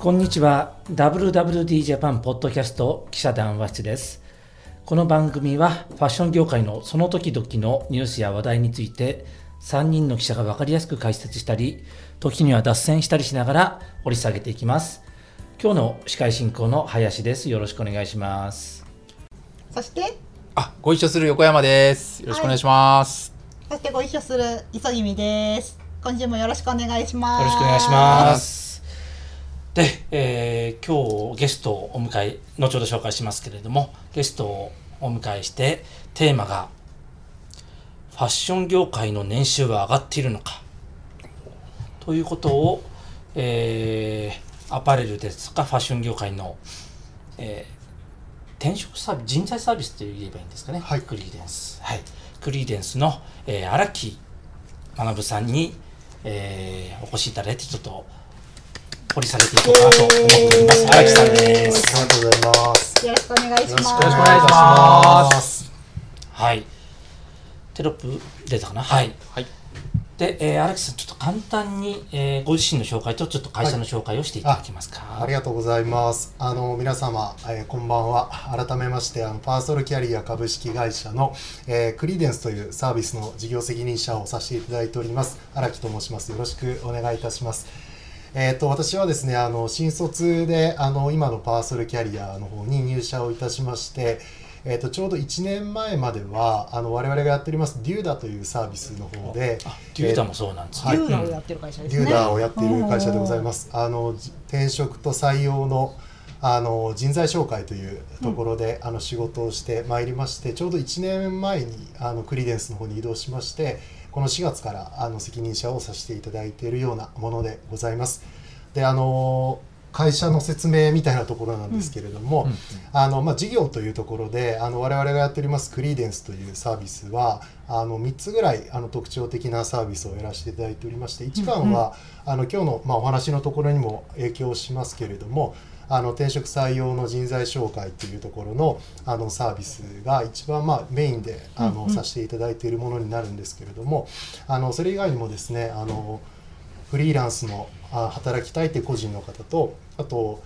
こんにちは。WWD ジャパンポッドキャスト記者談話室です。この番組はファッション業界のその時々のニュースや話題について3人の記者が分かりやすく解説したり時には脱線したりしながら掘り下げていきます。今日の司会進行の林です。よろしくお願いします。そして？あ、ご一緒する横山です。よろしくお願いします。そしてご一緒する磯君です。今週もよろしくお願いします。よろしくお願いしますで、えー今日ゲストをお迎え後ほど紹介しますけれどもゲストをお迎えしてテーマがファッション業界の年収は上がっているのかということを、えーアパレルですとかファッション業界の、えー転職サービス人材サービスと言えばいいんですかね、はい。クリーデンス。はい。クリーデンスの、えー荒木学さんに、えーお越しいただいてちょっと掘り下げていこうかなと思っております荒木さんですありがとうございます。よろしくお願いしますよろしくお願いします。はいテロップ出たかな？はいはい。で、えー荒木さんちょっと簡単に、えーご自身の紹介とちょっと会社の紹介をしていただけますか、ありがとうございます。あの皆様、えーこんばんは。改めましてあのパーソルキャリア株式会社の、えークリーデンスというサービスの事業責任者をさせていただいております荒木と申します。よろしくお願いいたします。えー、と私はですねあの新卒であの今のパーソルキャリアの方に入社をいたしまして、えー、とちょうど1年前まではあの我々がやっておりますデューダというサービスの方であデューダもそうなんですね、はい。デューダをやってる会社ですね。デューダーをやっている会社でございます。あのじ転職と採用のあの人材紹介というところで、あの仕事をしてまいりましてちょうど1年前にあのクリデンスの方に移動しましてこの4月からあの責任者をさせていただいているようなものでございます。であの会社の説明みたいなところなんですけれども、うんあのまあ、事業というところであの我々がやっておりますクリーデンスというサービスはあの3つぐらいあの特徴的なサービスをやらせていただいておりまして一番は、あの今日の、まあ、お話のところにも影響しますけれどもあの転職採用の人材紹介というところのあのサービスが一番、まあ、メインであの、させていただいているものになるんですけれどもあのそれ以外にもですねあのフリーランスのあ働きたいって個人の方とあと,、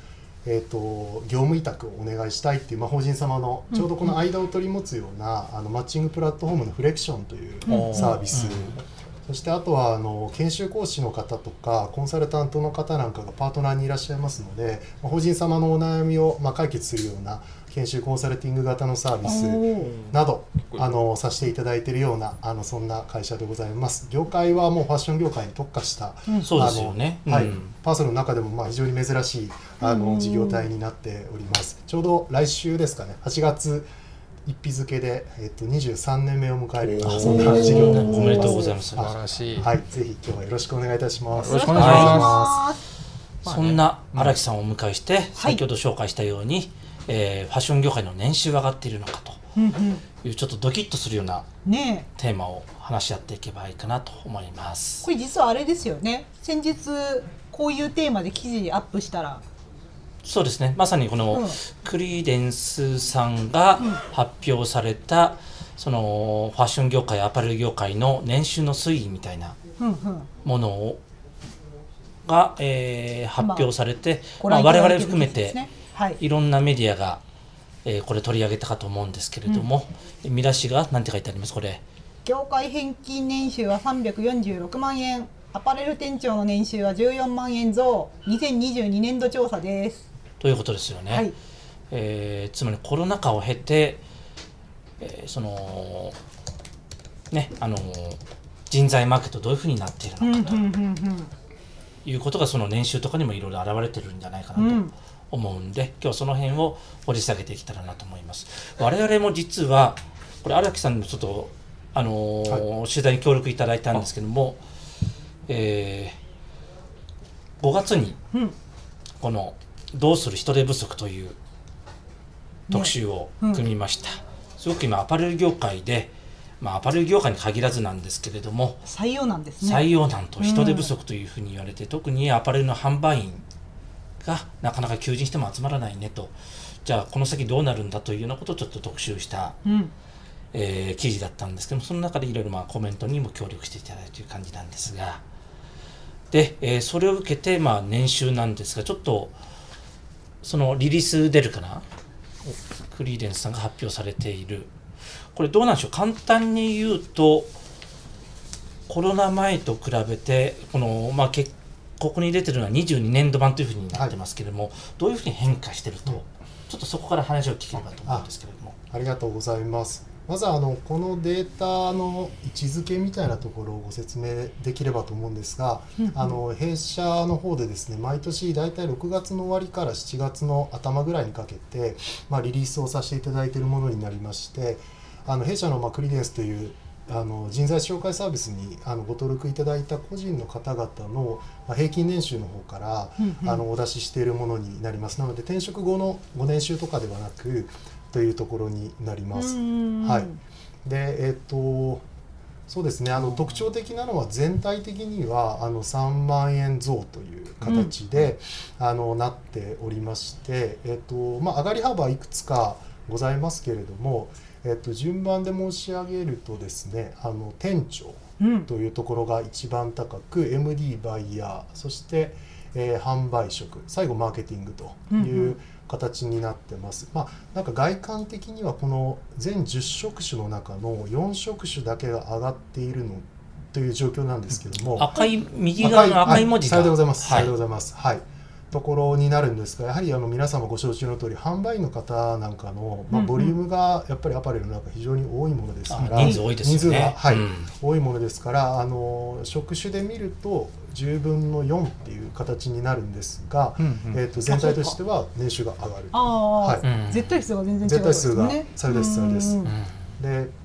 えー、と業務委託をお願いしたいっていう、まあ、法人様のちょうどこの間を取り持つような、あのマッチングプラットフォームのフレクションといううん。サービス、うんそしてあとはあの研修講師の方とかコンサルタントの方なんかがパートナーにいらっしゃいますので、まあ法人様のお悩みを、まあ、解決するような研修コンサルティング型のサービスなどあのさせていただいているようなあのそんな会社でございます。業界はもうファッション業界に特化した、ね。はいうん。パーソルの中でもまあ非常に珍しいあの事業体になっております。ちょうど来週ですかね。8月一日付で、えっと、23年目を迎えるおー。そんな事業体におめでとうございます。素晴らしい。はい、ぜひ今日はよろしくお願いいたします。よろしくお願いします。そんな荒木さんをお迎えして、先ほど紹介したように、えーファッション業界の年収は上がっているのかとうんうん。いうちょっとドキッとするようなねえ。テーマを話し合っていけばいいかなと思います。こ。れ実はあれですよね。先日こういうテーマで記事アップしたらそうですね。まさにこの、うん。クリーデンスさんが発表された、そのファッション業界アパレル業界の年収の推移みたいなものをが、えー発表されて、ごまあ、我々含めてい。いろんなメディアが、えーこれ取り上げたかと思うんですけれども、見出しが何て書いてありますこれ。業界平均年収は346万円。アパレル店長の年収は14万円増。2022年度調査ですということですよね。はい。えーつまりコロナ禍を経て、えーそのねあの人材マーケットどういうふうになっているのかと。いうことがその年収とかにもいろいろ現れてるんじゃないかなとうん。思うんで、今日はその辺を掘り下げていけたらなと思います。我々も実はこれ荒木さんにもちょっとあのー取材に協力いただいたんですけども、えー5月にうん。この「どうする人手不足」という特集を組みました、すごく今アパレル業界で、まあ、アパレル業界に限らずなんですけれども、採用なんですね。採用難と人手不足というふうに言われて、特にアパレルの販売員がなかなか求人しても集まらないねと。じゃあこの先どうなるんだというようなことをちょっと特集した、うん。えー記事だったんですけどもその中でいろいろまあコメントにも協力していただいてという感じなんですが。で、えーそれを受けて、まあ、年収なんですがちょっとそのリリース出るかな？クリーデンスさんが発表されている。これどうなんでしょう？簡単に言うとコロナ前と比べてこの、まあ、けここに出てるのは22年度版というふうになってますけれども、どういうふうに変化してると、ちょっとそこから話を聞ければと思うんですけれども。ありがとうございます。まずあのこのデータの位置づけみたいなところをご説明できればと思うんですが、あの弊社の方でですね毎年大体6月の終わりから7月の頭ぐらいにかけて、まあ、リリースをさせていただいているものになりましてあの弊社の、まあ、クリデンスというあの人材紹介サービスにあのご登録いただいた個人の方々の、まあ、平均年収の方から、あのお出ししているものになります。なので転職後のご年収とかではなくというところになります。うんはい。でえっ、とそうですね。あの特徴的なのは全体的にはあの3万円増という形で、あのなっておりまして、えっとまあ、上がり幅はいくつかございますけれども、えっと、順番で申し上げるとですねあの店長うん。というところが一番高く MD バイヤーそして、えー販売職最後マーケティングとうんういうん形になってます、まあなんか外観的にはこの全10職種の中の4職種だけが上がっているのという状況なんですけども。赤い右側の赤い文字が、はさようでございます。さはい。ようでございます。はい。ところになるんですが、やはりあの皆様ご承知の通り、販売員の方なんかの、まあ、ボリュームがやっぱりアパレルの中非常に多いものですかあら、人数多いですよね人数が、はい。うん。多いものですから、あの職種で見ると10分の4っていう形になるんですが、うんうん。えっ、と全体としては年収が上がる。はい。うん絶対数が全然違う。絶対数がそれですそれです。で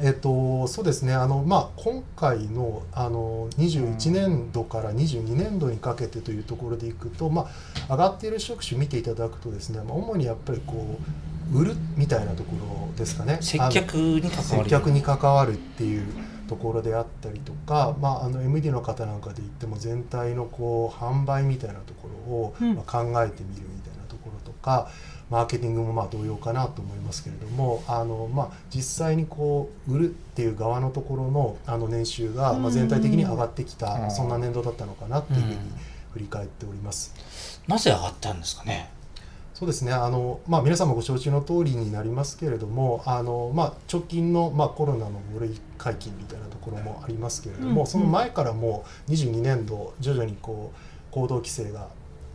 えっと、そうですね。あの、まあ、今回のあの21年度から22年度にかけてというところでいくと、まあ、上がっている職種見ていただくとですね、まあ、主にやっぱりこう売るみたいなところですかね。接客に関わ接る客に関わるっていうところであったりとか、まあ、あの MD の方なんかで言っても全体のこう販売みたいなところを、うんまあ、考えてみるみたいなところとかマーケティングもまあ同様かなと思いますけれどもあの、まあ、実際にこう売るっていう側のところのあの年収が、まあ、全体的に上がってきた、うんそんな年度だったのかなっていうふうにうん振り返っております。なぜ上がったんですかね？そうですね。あの、まあ、皆様ご承知の通りになりますけれどもあの、まあ、直近の、まあ、コロナの5類解禁みたいなところもありますけれども、うんその前からも22年度徐々にこう行動規制が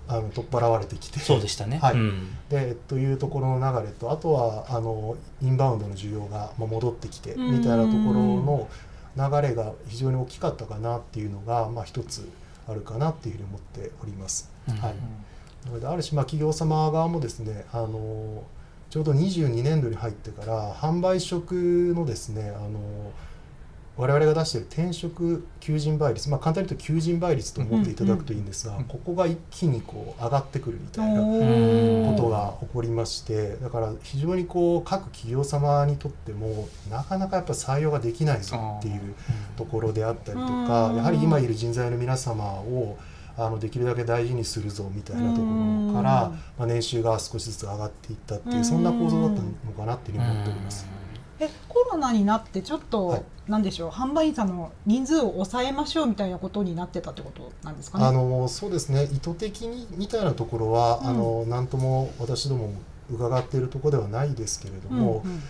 あの取っ払われてきてそうでしたね。はい。うん。でというところの流れとあとはあのインバウンドの需要がまあ戻ってきてみたいなところの流れが非常に大きかったかなっていうのが、まあ、一つあるかなっていうふうに思っております。うん。はいある種まあ企業様側もですねあのちょうど22年度に入ってから販売職のですねあの我々が出している転職求人倍率、まあ、簡単に言うと求人倍率と思っていただくといいんですが、うんここが一気にこう上がってくるみたいなことが起こりましてだから非常にこう各企業様にとってもなかなかやっぱ採用ができないぞっていうところであったりとかうん。やはり今いる人材の皆様をあのできるだけ大事にするぞみたいなところから、まあ、年収が少しずつ上がっていったっていうそんな構造だったのかなっていうふうに思っております。えコロナになってちょっと、はい。なんでしょう販売員さんの人数を抑えましょうみたいなことになってたってことなんですかね？あのそうですね。意図的にみたいなところは、うん。あの何とも私ども伺っているところではないですけれども、うんうん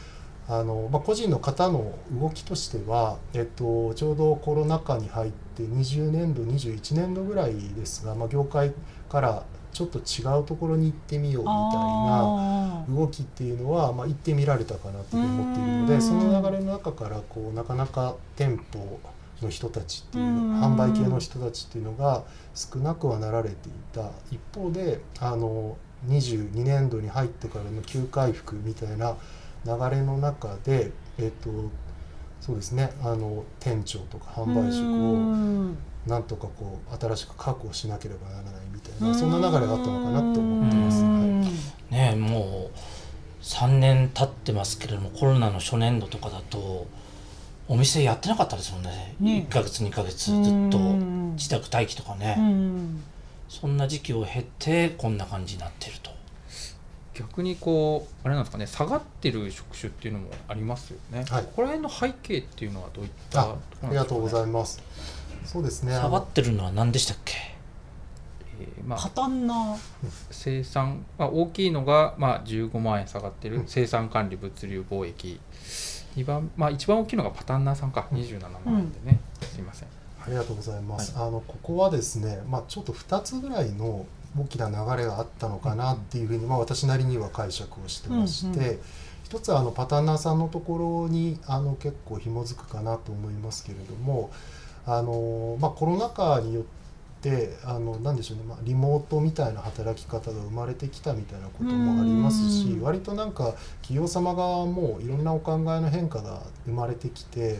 あのまあ、個人の方の動きとしては、えっと、ちょうどコロナ禍に入って20年度21年度ぐらいですが、まあ、業界からちょっと違うところに行ってみようみたいなあ動きっていうのは、まあ、行ってみられたかなというふうに思っているのうん。でその流れの中からこうなかなか店舗の人たちっていううん。販売系の人たちっていうのが少なくはなられていた。一方であの22年度に入ってからの急回復みたいな流れの中で、えっと、そうですねあの店長とかー販売職うをん。なんとかこう新しく確保しなければならないみたいなそんな流れがあったのかなと思ってます。はい。うんねえもう3年経ってますけれどもコロナの初年度とかだとお店やってなかったですもんね。ね。1ヶ月2ヶ月ずっとうん。自宅待機とかね、うん。そんな時期を経てこんな感じになってると逆にこうあれなんですかね下がってる職種っていうのもありますよね、はい。ここら辺の背景っていうのはどういったあありがとうございいます。そうですね。あ下がのってるのは何でしたっけ？えーまあパタンナ生産、まあ、大きいのが、まあ、15万円下がってる。うん。生産管理物流貿易。2番、まあ、一番大きいのがパタンナーさんか。うん。27万円でね、すいません。ありがとうございます。あのここはですね、まあちょっと2つぐらいの大きな流れがあったのかなっていうふうに、まあ私なりには解釈をしてまして、うんう一つはあのパターナーさんのところにあの結構紐づくかなと思いますけれども、あのまあコロナ禍によってあのなんでしょうね、まあリモートみたいな働き方が生まれてきたみたいなこともありますし、うん割となんか企業様側もいろんなお考えの変化が生まれてきて。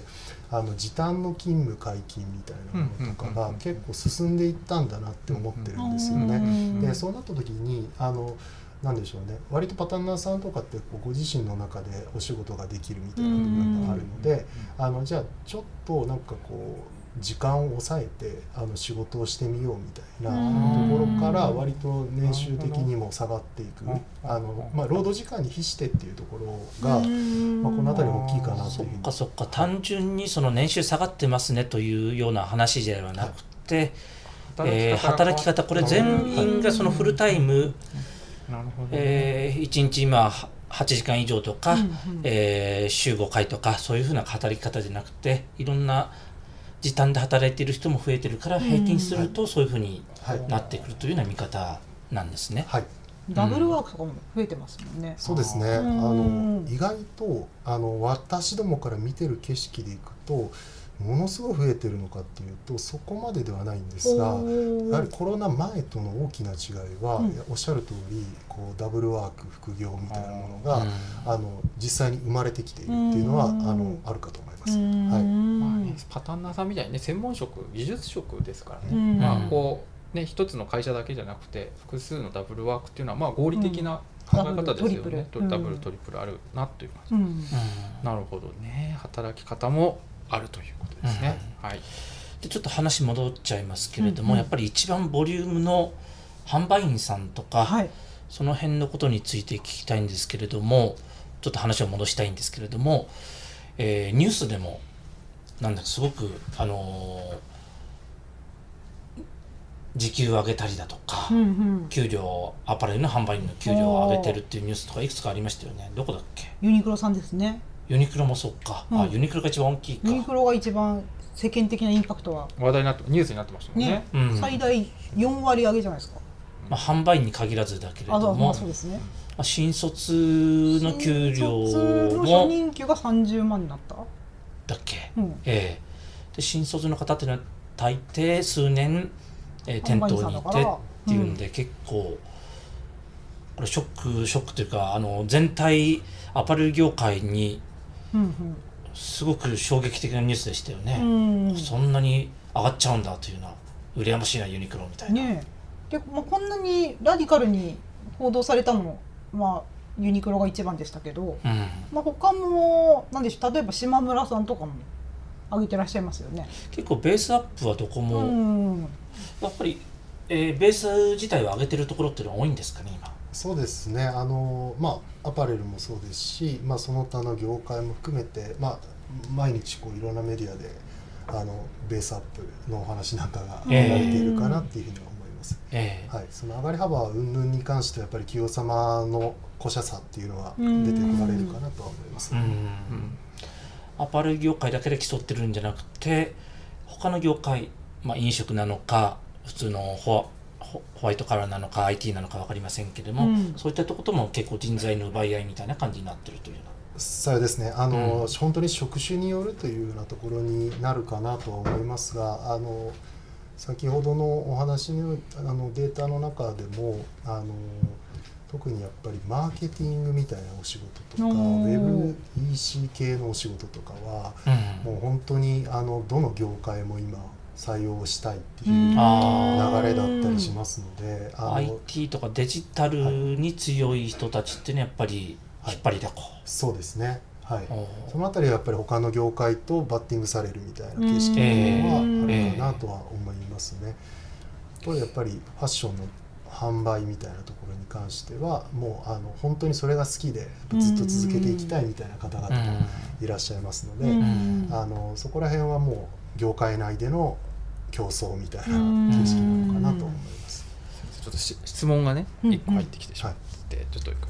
あの時短の勤務解禁みたいなものとかが結構進んでいったんだなって思ってるんですようんね。でそうなった時にあのなんでしょうね。割とパタンナーさんとかってこうご自身の中でお仕事ができるみたいな部分があるのであのじゃあちょっとなんかこう時間を抑えてあの仕事をしてみようみたいなうん。ところから割と年収的にも下がっていく。うんあの、まあ、労働時間に比してっていうところが、まあ、この辺り大きいかなとそっいう。ふうにかそっか。単純にその年収下がってますねというような話ではなくて、えー働き方これ全員がそのフルタイム、え1日今8時間以上とか、うんうん。えー週5回とかそういうふうな働き方じゃなくていろんな時短で働いている人も増えてるから平均するとそういうふうにはいなってくるというような見方なんですね。はいダブルワークとかも増えてますもんね。そうですね。あうんの意外とあの私どもから見てる景色でいくとものすごい増えてるのかっていうとそこまでではないんですが。やはりコロナ前との大きな違いは、うんおっしゃる通りこうダブルワーク副業みたいなものが、うんあの実際に生まれてきているっていうのは、うんあのあるかと思います。うんはい。まあね、パタンナーさんみたいにね専門職技術職ですからね、うん。まあこうね一つの会社だけじゃなくて複数のダブルワークっていうのはまあ合理的な考え方ですよね、ダブルトリプル。うん。ダブルトリプルあるなという感じ、なるほどね。働き方もあるということですね、はい。でちょっと話戻っちゃいますけれども、うん。うん。やっぱり一番ボリュームの販売員さんとか、はい。その辺のことについて聞きたいんですけれどもちょっと話を戻したいんですけれども、えーニュースでもなんだかすごくあのー時給を上げたりだとか、うんうん。給料アパレルの販売員の給料を上げてるっていうニュースとかいくつかありましたよね。どこだっけ？ユニクロさんですね。ユニクロもそうか、あうん。ユニクロが一番大きいか。ユニクロが一番世間的なインパクトは。話題になってニュースになってましたもんね。ね、うん。最大4割上げじゃないですか。まあ、販売員に限らずだけれあ、ども、まあそうですね。まあ新卒の給料新卒の初も任給が30万になった？だっけ、うん。ええで新卒の方っていうのは大抵数年、えー店頭にいてっていうんで、結構これショックショックというかあの全体アパレル業界にうんすごく衝撃的なニュースでしたようね、ん。うん。そんなに上がっちゃうんだというのは羨ましいなユニクロみたいな、ねえ。で、まあこんなにラディカルに報道されたのもまあユニクロが一番でしたけど、うん、まあ他もなんでしょう。例えば島村さんとかも上げてらっしゃいますよね。結構ベースアップはどこうも、ん。やっぱり、えーベース自体を上げてるところっていうのは多いんですかね今？そうですねあの、まあ、アパレルもそうですし、まあ、その他の業界も含めて、まあ、毎日こういろんなメディアであのベースアップのお話なんかがええ挙げられているかなっていうふうには思います。ええ。はい、その上がり幅云々に関してはやっぱり企業様の個社差っていうのは出てこられるかなとは思います。うん。うん。アパレル業界だけで競ってるんじゃなくて他の業界、まあ、飲食なのか普通のホワホホワイトカラーなのか IT なのか分かりませんけれども、うん。そういったとことも結構人材の奪い合いみたいな感じになってるというよそうですね。あの、うん。本当に職種によるというようなところになるかなとは思いますがあの先ほどのお話のあのデータの中でもあの特にやっぱりマーケティングみたいなお仕事とかウェブ EC 系のお仕事とかはうな、もう本当にあのどの業界も今採用したいってうんいうあ流れだったりしますのであの IT とかデジタルに強い人たちってねやっぱり引っ張りだこ、そうですねはい。そのあたりはやっぱり他の業界とバッティングされるみたいな形式っていうのはあるかなとは思いますね。とやっぱりファッションの販売みたいなところに関してはもうあの本当にそれが好きでずっと続けていきたいみたいな方々もいらっしゃいますので、うん。あのそこら辺はもう業界内での競争みたいな形式なのかなと思います。ちょっとし質問がねうん。1個入ってきてしまって、ちょっといくんで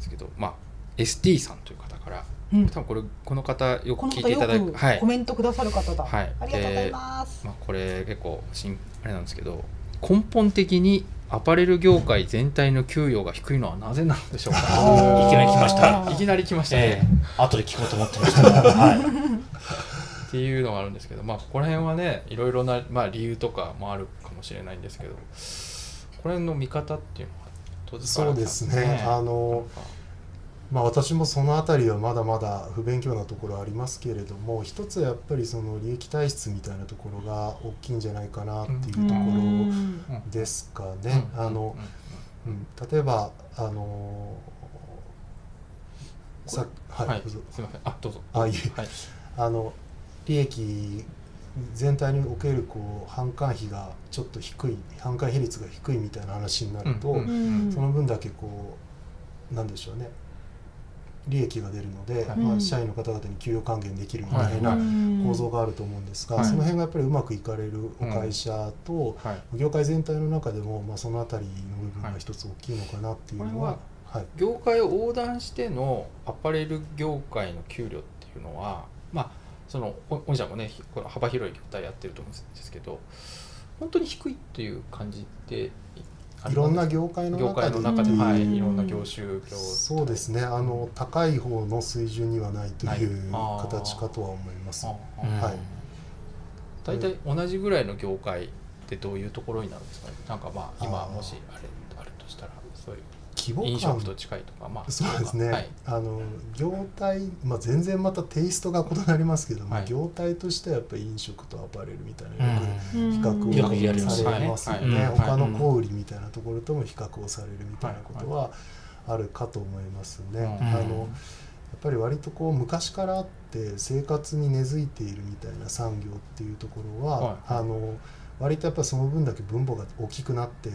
すけどまあ ST さんという方からうん。多分これこの方よく聞いていただよくくはい。コメントくださる方。だ、はい。ありがとうございます、まあ、これ結構新あれなんですけど根本的にアパレル業界全体の給与が低いのはなぜなのでしょうか？いきなり来ました いきなり来ましたえね、え後で聞こうと思ってましたが、はい、っていうのがあるんですけどまあここら辺はねいろいろな、まあ、理由とかもあるかもしれないんですけどここら辺の見方っていうのはどうですか？そうですね。あのまあ、私もその辺りはまだまだ不勉強なところありますけれども一つはやっぱりその利益体質みたいなところが大きいんじゃないかなっていうとこうんろですかね。あのうん、例えばあのさはい、はい、どうぞ。すみません。あどうぞ。あいえ。はい。あの利益全体におけるこう販管費がちょっと低い販管比率が低いみたいな話になると、その分だけこうなんでしょうね利益が出るので、はい。まあ、うん。社員の方々に給与還元できるみたいなうん。構造があると思うんですが、はい。その辺がやっぱりうまくいかれるお会社と、はい。業界全体の中でも、まあ、その辺りの部分が一つ大きいのかなっていうのは、はい。業界を横断してのアパレル業界の給料っていうのはまあそのお御社もねひこの幅広い業態やってると思うんですけど本当に低いっていう感じってあいろんな業業界の業界の中で、うん。はい、いろんな業種業そうですね。あの高い方の水準にはないという形かとは思います。はい。大体同じぐらいの業界ってどういうところになるんですかね。なんかまあ今もしあれあるとしたら規模飲感食と近いとかまあそうですね、はい。あの業態、まあ、全然またテイストが異なりますけども、はい。業態としてはやっぱり飲食とアパレルみたいなよくうん比較をされますよはいね、はい。他の小売りみたいなところとも比較をされるみたいなことはあるかと思いますね。うん。あのやっぱり割とこう昔からあって生活に根付いているみたいな産業っていうところは、はい。あの割とやっぱその分だけ分母が大きくなってく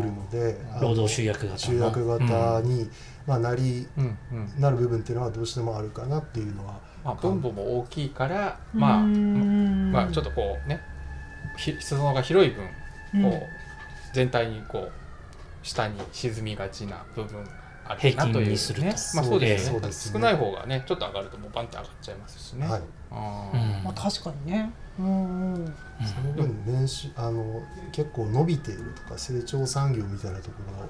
るのであの労働集約型の。集約型に、まあ、なりうんうん。なる部分っていうのはどうしてもあるかなっていうのは。まあ、分母も大きいから、まあ、うん。まあ、ちょっとこうねひ裾野が広い分こう、全体にこう下に沈みがちな部分あるなという平均にすると。ねまあそうですよね。ね。少ない方がねちょっと上がるともうバンって上がっちゃいますしね、はい、あーうん。まあ、確かにね。うんうん。その分年収あの結構伸びているとか成長産業みたいなところ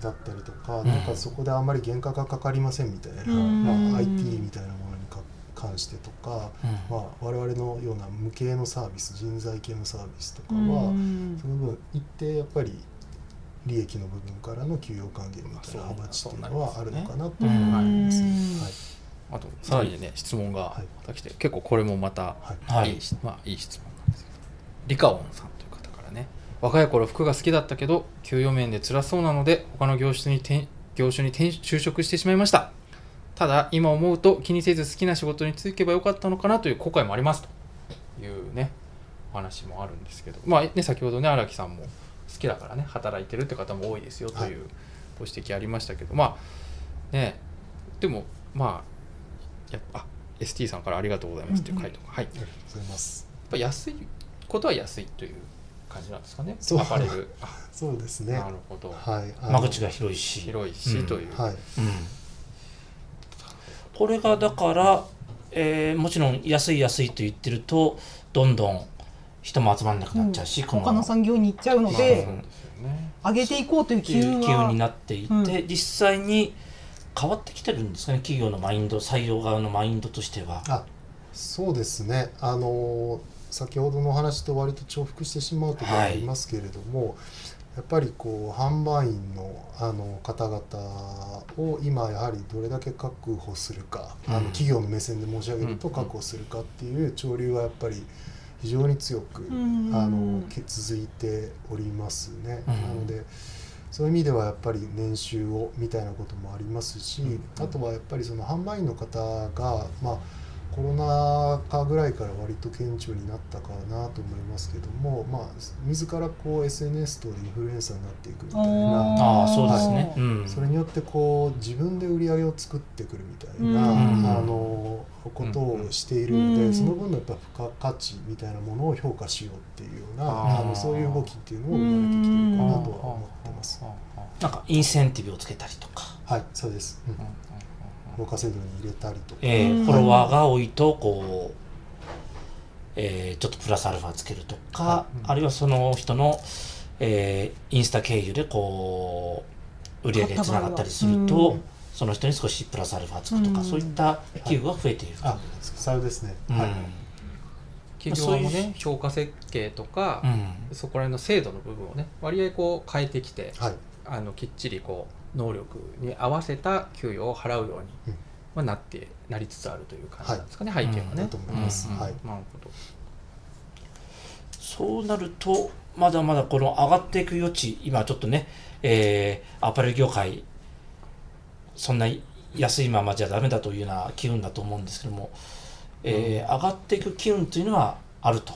だったりとか、ん。なんかそこであんまり原価がかかりませんみたいな、うん。まあ、IT みたいなものにか関してとか、うん。まあ、我々のような無形のサービス人材系のサービスとかうは、ん。その分一定やっぱり利益の部分からの給与還元みたいな幅値っていうのはあるのかなと。思い。ます。あとさらにね、質問がはい。また来て結構これもまたはい。はい。まあいい質問なんですけど。リカオンさんという方からね。若い頃服が好きだったけど給与面で辛そうなので他の業種に転業種に転就職してしまいました。ただ今思うと気にせず好きな仕事に就けばよかったのかなという後悔もあります。というねお話もあるんですけど。まあね先ほどね荒木さんも好きだからね働いてるって方も多いですよとい。うご指摘ありましたけど、まあねでもまあやっぱあ ST さんからありがとうございますっていう回答が、はい。ありがとうございます。やっぱ安いことは安いという感じなんですかねそう。アパレル。あそうですね。なるほど。はい。間口が広いし。広いしという、はい。うん。これがだから、えーもちろん安い安いと言ってるとどんどん人も集まんなくなっちゃうし、こ他の産業に行っちゃうのまあでそうですよね。上げていこうという機運いう機運にはなっていて、うん。実際に変わってきてるんですかね企業のマインド採用側のマインドとしては。あ、そうですね。あの先ほどのお話と割と重複してしまうところがありますけれども、やっぱりこう販売員のあの方々を今やはりどれだけ確保するか、あうん。の企業の目線で申し上げるとうん確保するかっていう潮流はやっぱり非常に強く、うん。あのけ続いておりますね。うん。なのでそういう意味ではやっぱり年収をみたいなこともありますし、うん。あとはやっぱりその販売員の方が、まあ、コロナ禍ぐらいから割と顕著になったかなと思いますけども、まあ、自らこう SNS 等でインフルエンサーになっていくみたいなああそうですね、ううん、それによってこう自分で売り上げを作ってくるみたいな、うん。あのことをしているので、うん。その分のやっぱ付加価値みたいなものを評価しようっていうようなあのそういう動きっていうのを生まれてきてるかなとは思ってます。なんかインセンティブをつけたりとか、はい、そうです。うん評価制度に入れたりとか、えーうん。フォロワーが多いとこう、えーちょっとプラスアルファつけるとか、はあるいはその人の、えーインスタ経由でこう売り上げにつながったりすると、うん。その人に少しプラスアルファつくとか、うん。そういった企業が増えている感あじですか、さようですね。うん。はい。企業もね評価設計とか、うん。そこら辺の制度の部分をね割合こう変えてきてはい。あのきっちりこう能力に合わせた給与を払うように、なってなりつつあるという感じなんですかね、はい。背景はね。だと思います。うん。うんはいなるほど。そうなるとまだまだこの上がっていく余地今ちょっとね、えーアパレル業界そんな安いままじゃダメだというような機運だと思うんですけども、えー上がっていく機運というのはあると。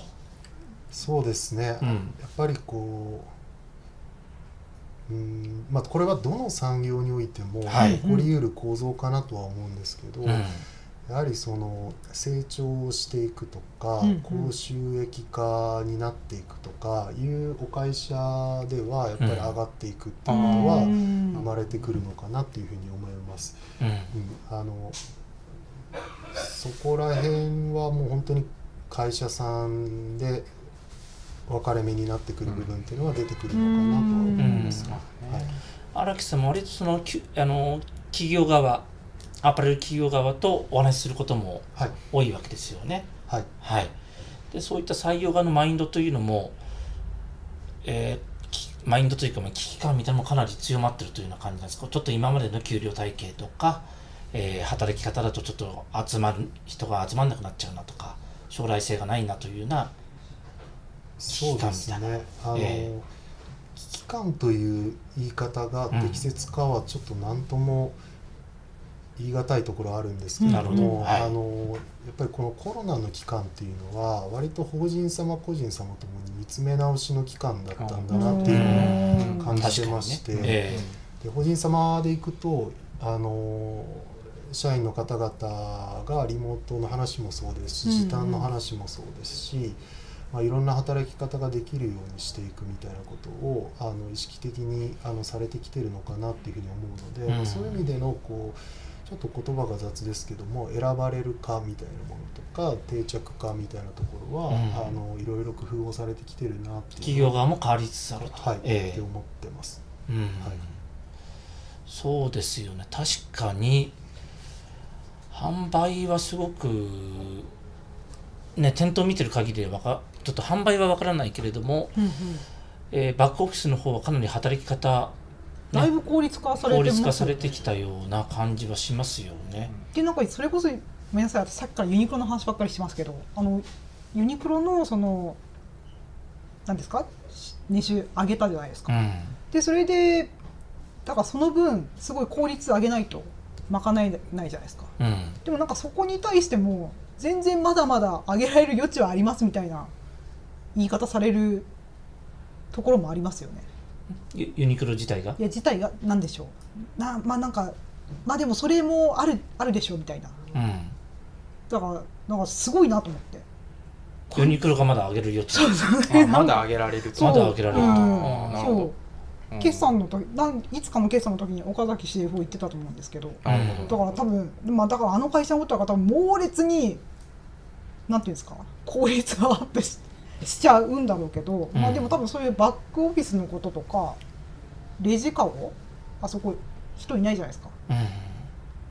そうですね。うん。やっぱりこう、うん、まあこれはどの産業においてもはい。起こりうる構造かなとは思うんですけど、うん。やはりその成長していくとか、うんうん。高収益化になっていくとかいうお会社ではやっぱり上がっていくっていうことはうん。生まれてくるのかなっていうふうに思います。うん。うん、あのそこら辺はもう本当に会社さんで分かれ目になってくる部分っていうのは出てくるのかなとは思います。荒木さんも割とそのあの企業側アパレル企業側とお話しすることもはい。多いわけですよね。はい。はい、でそういった採用側のマインドというのも、えーきマインドというかまあ危機感みたいなのもかなり強まってるというような感じなんですか？ちょっと今までの給料体系とか、えー働き方だとちょっと集まる人が集まんなくなっちゃうなとか将来性がないなというようなそうですね。あの、え危機感という言い方が適切かはちょっと何とも言い難いところあるんですけれどなるほど。も、はい。あのやっぱりこのコロナの期間っていうのは割と法人様個人様ともに見つめ直しの期間だったんだなっていうのをうん。感じてまして、ね。えで法人様でいくとあの社員の方々がリモートの話もそうですしうんうん時短の話もそうですし、まあ、いろんな働き方ができるようにしていくみたいなことをあの意識的にあのされてきてるのかなっていうふうに思うので、うん。そういう意味でのこうちょっと言葉が雑ですけども選ばれるかみたいなものとか定着かみたいなところは、うん。あのいろいろ工夫をされてきてるなっていう企業側も変わりつつあると。はい、ええ。って思ってます。うん。はい。そうですよね。確かに販売はすごくね店頭見てる限りでわかちょっと販売はわからないけれども、うんうん。えーバックオフィスの方はかなり働き方、だいぶ効率化され効てます率化されてきたような感じはしますよね。でなんかそれこそごめんなさい私さっきからユニクロの話ばっかりしてますけどあのユニクロのその何ですか？年収上げたじゃないですか、うん。でそれでだからその分すごい効率上げないと賄えないじゃないですか。うん。でもなんかそこに対しても全然まだまだ上げられる余地はありますみたいな言い方されるところもありますよね。ユユニクロ自体が？いや自体が何でしょう。なまあなんかまあでもそれもあるあるでしょうみたいな。うん。だからなんかすごいなと思って。ユニクロがまだ上げる余地。そうそう。あ まだ上げられると。まだ上げられると。うん。なるほど。そう。決算の時なんいつかの決算の時に岡崎 CFO 言ってたと思うんですけど。なるほど。だから多分まあだからあの会社のことは多分猛烈になんていうんですか効率がアップししちゃうんだろうけど、まあうんでも多分そういうバックオフィスのこととかレジカゴ？あそこ人いないじゃないですか、うん。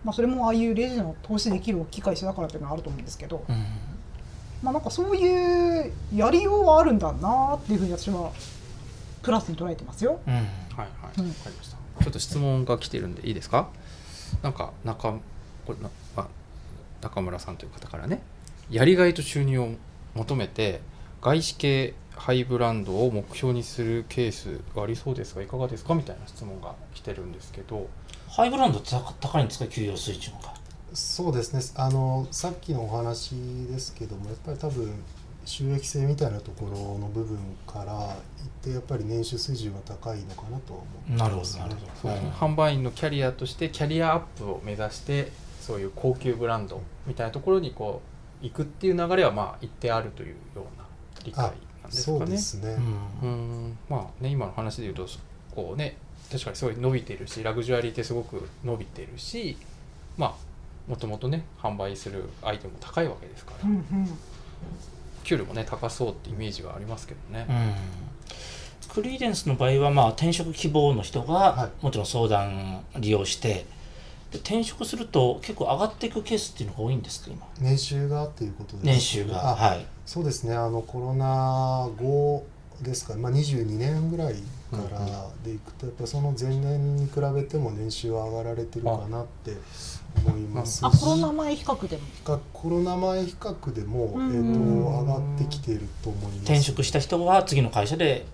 まあ、それもああいうレジの投資できる大きい会社だからっていうのはあると思うんですけど、うん。まあなんかそういうやりようはあるんだなっていうふうに私はプラスに捉えてますよ。うん。はいはい、うん。わかりました。ちょっと質問が来てるんでいいですか？なんか中これなあ中村さんという方からね、やりがいと収入を求めて外資系ハイブランドを目標にするケースがありそうですがいかがですか？みたいな質問が来てるんですけど、ハイブランドって高高いんですか？給与水準がそうですね。あのさっきのお話ですけどもやっぱり多分収益性みたいなところの部分からいってやっぱり年収水準は高いのかなとは思ってなるほますねどなるほど。そうですね。販売員のキャリアとしてキャリアアップを目指してそういう高級ブランドみたいなところにこう行くっていう流れはまあ一定あるというような理解なんですそうかね。ですね、うん。うん。まあね今の話で言うとこうね確かにすごい伸びてるしラグジュアリーってすごく伸びてるしまあもともとね販売するアイテムも高いわけですから、うんうん。給料もね高そうってイメージがありますけどね。うん。クリーデンスの場合は、まあ、転職希望の人はがもちろん相談利用して、で転職すると結構上がっていくケースっていうのが多いんですか今？年収がっていうことです年収があはいそうですねあのコロナ後ですか、まあ、22年ぐらいからでいくとやっぱりその前年に比べても年収は上がられてるかなって思います。しあコロナ前比較でも？かコロナ前比較でも、えうん。ー、と上がってきていると思います。転職した人は次の会社で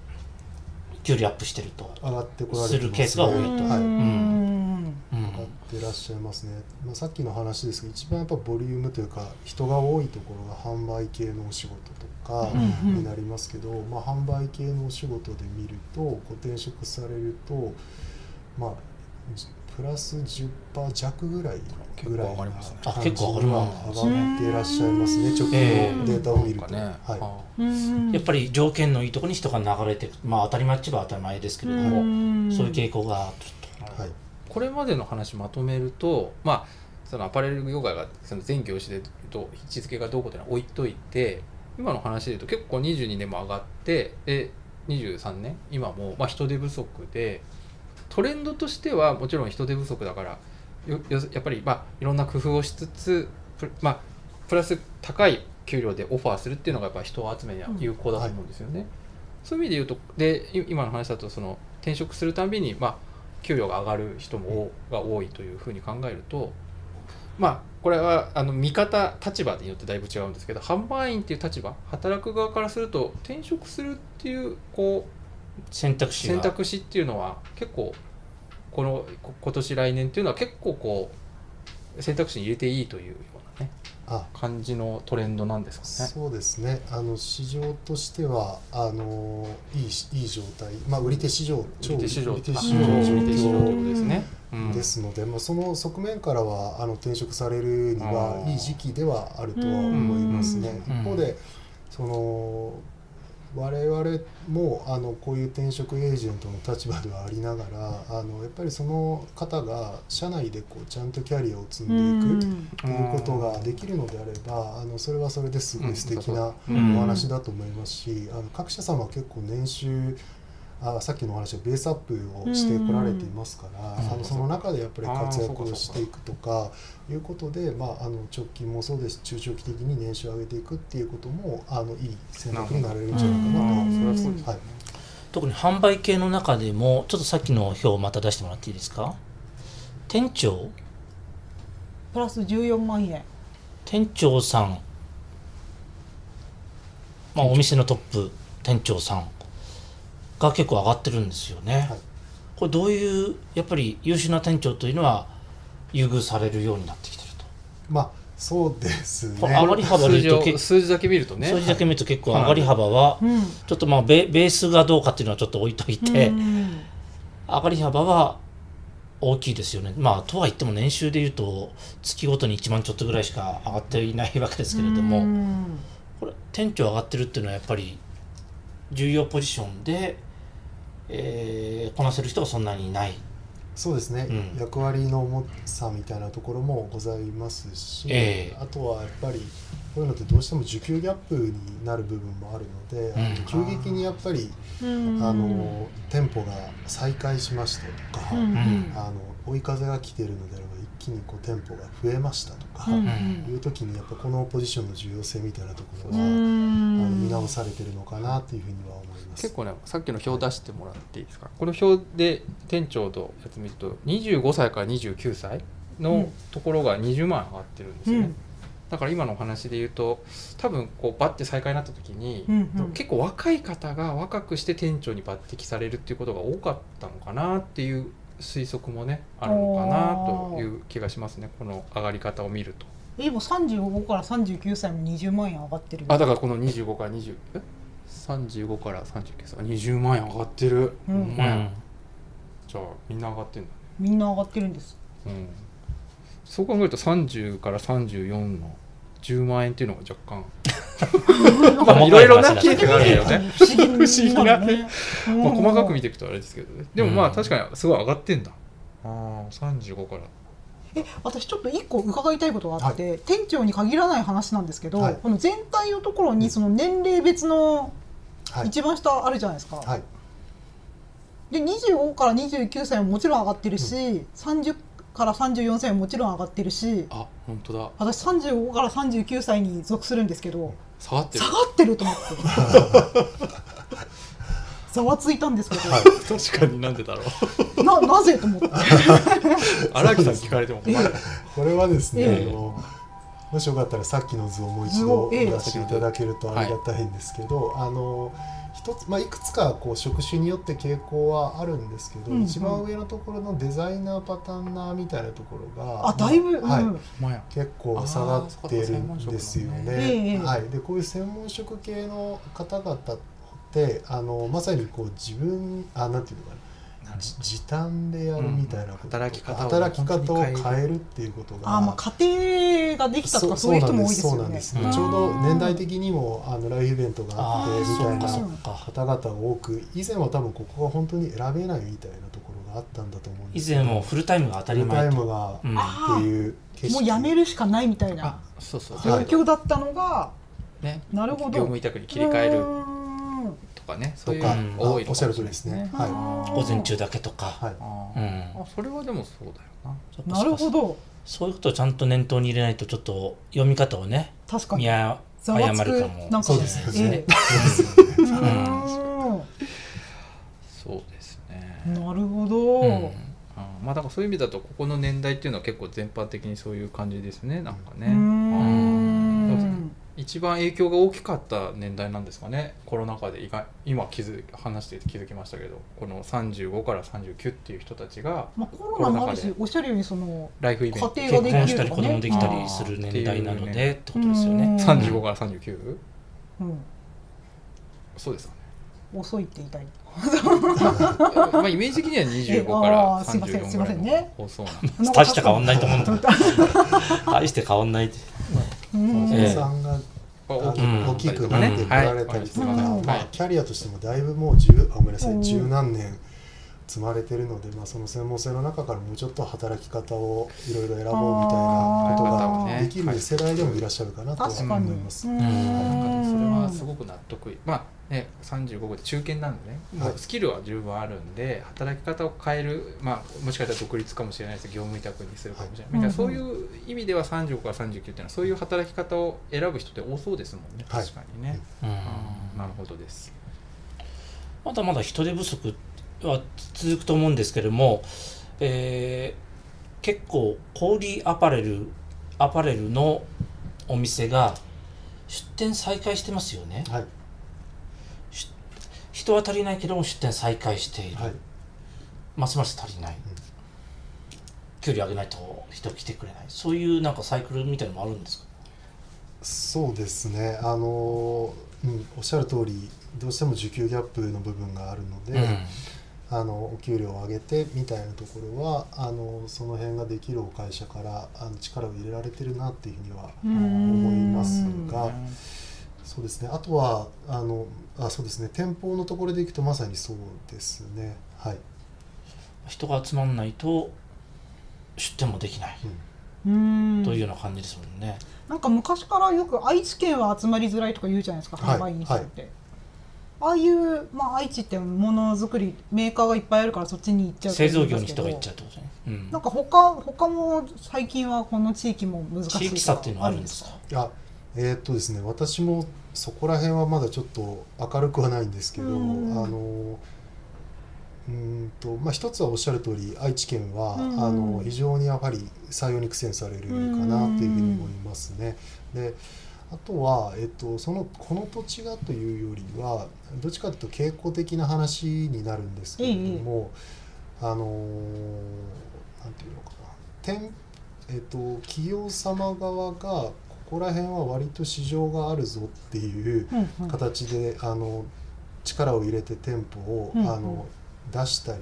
給料アップしてると、上がってこられてます、ね、するケースが多いと。はい。うん。うん。上がってらっしゃいますね、まあ、さっきの話ですけど一番やっぱボリュームというか人が多いところが販売系のお仕事とかうんになりますけど、まあ、販売系のお仕事で見るとこう転職されるとまあじプラス10%弱ぐらいぐらいなは上がっていらっしゃいますね。直近えのデータを見ると、ね。はい、やっぱり条件のいいところに人が流れていくまあ当たり前っちゃ当たり前ですけれども、ん。そういう傾向があると。はいこれまでの話まとめると、まあ、そのアパレル業界がその全業種でどう位置づけがどうこうっていうのは置いといて今の話で言うと結構22年も上がってで23年今もまあ人手不足でトレンドとしてはもちろん人手不足だからよよやっぱりまあいろんな工夫をしつつプ,、まあ、プラス高い給料でオファーするっていうのがやっぱ人を集めには有効だと思うんですよね。そういう意味で言うとで今の話だとその転職するたびに、まあ、給料が上がる人もが多いというふうに考えるとまあこれはあの見方立場によってだいぶ違うんですけど販売員っていう立場働く側からすると転職するっていうこう選択肢が。選択肢っていうのは結構このこ今年来年っていうのは結構こう選択肢に入れていいという感じのトレンドなんですかね。そうですね。あの市場としてはあのいいしいい状態、まあ、売り手市場超売り手市場。売り手あ市場の状売り手市場ということです況ね。うん。ですので、まあ、その側面からはあの転職されるにはいい時期ではあるとは思いますね。うん。一方でその我々もあのこういう転職エージェントの立場ではありながらあのやっぱりその方が社内でこうちゃんとキャリアを積んでいくということができるのであればあのそれはそれですごい素敵なうん。お話だと思いますし、あの各社様は結構年収あさっきのお話はベースアップをしてこられていますから、うん。あのその中でやっぱり活躍をしていくとかいうことで、まあ、あの直近もそうです。し中長期的に年収を上げていくっていうこともあのいい選択になれるんじゃないかなと。特に販売系の中でもちょっとさっきの表をまた出してもらっていいですか？店長？プラス14万円。店長さん。まあお店のトップ店長さんが結構上がってるんですよね、はい。これどういうやっぱり優秀な店長というのは優遇されるようになってきてると、まあそうですね。上がり幅で数字を言うとけ数字だけ見るとね。数字だけ見ると結構上がり幅はうん。ちょっとまあベベースがどうかっていうのはちょっと置いといて、うん。上がり幅は大きいですよね。まあとは言っても年収でいうと月ごとに1万ちょっとぐらいしか上がっていないわけですけれども、うん。これ店長上がってるっていうのはやっぱり重要ポジションで、えーこなせる人がそんなにいない。そうですね、うん。役割の重さみたいなところもございますし、ええ。あとはやっぱりこういうのってどうしても需給ギャップになる部分もあるので、あの急激にやっぱり、うん。あの店舗が再開しましたとか、うん。ん。あの追い風が来ているのであれば一気にこう店舗が増えましたとか、うん。いう時にやっぱこのポジションの重要性みたいなところうは、あのん見直されてるのかなというふうには思います。結構ねさっきの表出してもらっていいですか？この表で店長とやつ見ると25歳から29歳のところが20万上がってるんですよね、うんだから今のお話で言うと多分こうバッて再開になった時に、うんうん。結構若い方が若くして店長に抜擢されるっていうことが多かったのかなっていう推測もねあるのかなという気がしますね。この上がり方を見ると。えでも35から39歳も20万円上がってるあだからこの25から20え？35から39歳20万円上がってる、うん。ほんまや。うん。じゃあみんな上がってんだね。みんな上がってるんです。うん。そう考えると30から34の10万円っていうのが若干。まあいろいろなケースがあるよね、不思議。なね。まあ、細かく見てていくとあれですけどね。でもまあうん。確かにすごい上がってんだ。ああ35から。え私ちょっと一個伺いたいことがあって、店長に限らない話なんですけど、はい。この全体のところにその年齢別のはい。一番下あるじゃないですか、はい。で25から29歳ももちろん上がってるし、30から34歳ももちろん上がってるしあ本当だ。私35から39歳に属するんですけど下がってる。下がってると思って。ざわついたんですけど、はい。確かになんでだろう。ななぜと思って。荒木さん聞かれても困る。これはですね、ええ。あのもしよかったらさっきの図をもう一図度をええ。出していただけるとありがたいんですけど、あの一つ、まあ、いくつかこう職種によって傾向はあるんですけど、うんうん。一番上のところのデザイナーパターンナーみたいなところがあだいぶ、はいうん。まや結構下がってるんですよね。えね。えはい、でこういう専門職系の方々ってあのまさにこう自分あなんていうのかな。じ時短でやるみたいなうん働き方を働き方を変える。っていうことがあまあ家庭ができたとかそういう人も多いですよね。す。うんちょうど年代的にもあのライフイベントがあってみたいなそうかそうか方々が多く以前は多分ここが本当に選べないみたいなところがあったんだと思うんで以すけど前もフルタイムが当たりフルタイムがうんあっていうもうやめるしかないみたいなあそうそう状はい。況だったのが、ね。なるほど。業務委託に切り替えるかねそういう多いおっしゃる通りですね。はい。午前中だけとか、はい。あうん。ーあそれはでもそうだよな。ちょっとなるほど。そういうことをちゃんと念頭に入れないとちょっと読み方をね確かに。見誤るかも。なんかそうですよね。ええううんーそうですね。んなるほど、うん。まあだからそういう意味だとここの年代っていうのは結構全般的にそういう感じですねなんかね。うーん一番影響が大きかった年代なんですかね。コロナ禍で意外今気づ話して気づきましたけど。この35から39っていう人たちがまあ、コロナもあるしおっしゃるようにそのライフイベント家庭ができる結婚したり子供できたりする年代なのでってことですよね。35から 39? うん、そうですかね。遅いって言いたい。まあイメージ的には25からあーすいません34すいまぐらいせんね。の放送なんで。大して変わんないと思うんだ。大して変わんないってうん。ええ。さんが大きくうん。大きくなっててこはいられたりとか、うんまあキャリアとしてもだいぶもう十あごめんなさうん。い十何年積まれてるので、まあその専門性の中からもうちょっと働き方をいろいろ選ぼうみたいなことができる世代でもいらっしゃるかなと思います。それはすごく納得。いまあね35で中堅なんでね、もうスキルは十分あるんで働き方を変えるまあもしかしたら独立かもしれないです。業務委託にするかもしれない、はいそういう意味では35から39っていうのはそういう働き方を選ぶ人って多そうですもんね。はい。確かにね、うん。なるほどです。まだまだ人手不足は続くと思うんですけれども、えー結構小売アパレルアパレルのお店が出店再開してますよね。はい人は足りないけども出店再開している、はい。ますます足りない、給料上げないと人来てくれない。そういうなんかサイクルみたいなのもあるんですか？そうですね。あの、うん、おっしゃる通りどうしても需給ギャップの部分があるので、あのお給料を上げてみたいなところはあのその辺ができるお会社からあの力を入れられてるなっていうふうにはうん思いますがうんそうですね。あとはあのあそうですね。店舗のところでいくとまさにそうですね。はい、人が集まらないと出店もできない。うん。うん。というような感じですもんね、なんか昔からよく愛知県は集まりづらいとか言うじゃないですかはい。販売員さんって、ああいう、まあ、愛知ってものづくりメーカーがいっぱいあるからそっちに行っちゃうと製造業に人が行っちゃうってことね、うん。なんか他他も最近はこの地域も難しい地域差っていうのはあるんですか？あえーっとですね。私もそこら辺はまだちょっと明るくはないんですけど、うん。あのうーんとまあ、一つはおっしゃる通り愛知県は、うん。あの非常にやはり採用に苦戦されるかなというふうに思いますね。であとは、えっと、そのこの土地がというよりはどっちかというと傾向的な話になるんですけれども、あのーなんていうのかな。店えっと企業様側がここら辺は割と市場があるぞっていううんうん。形で、あの力を入れて店舗を、うんうん。あの出したり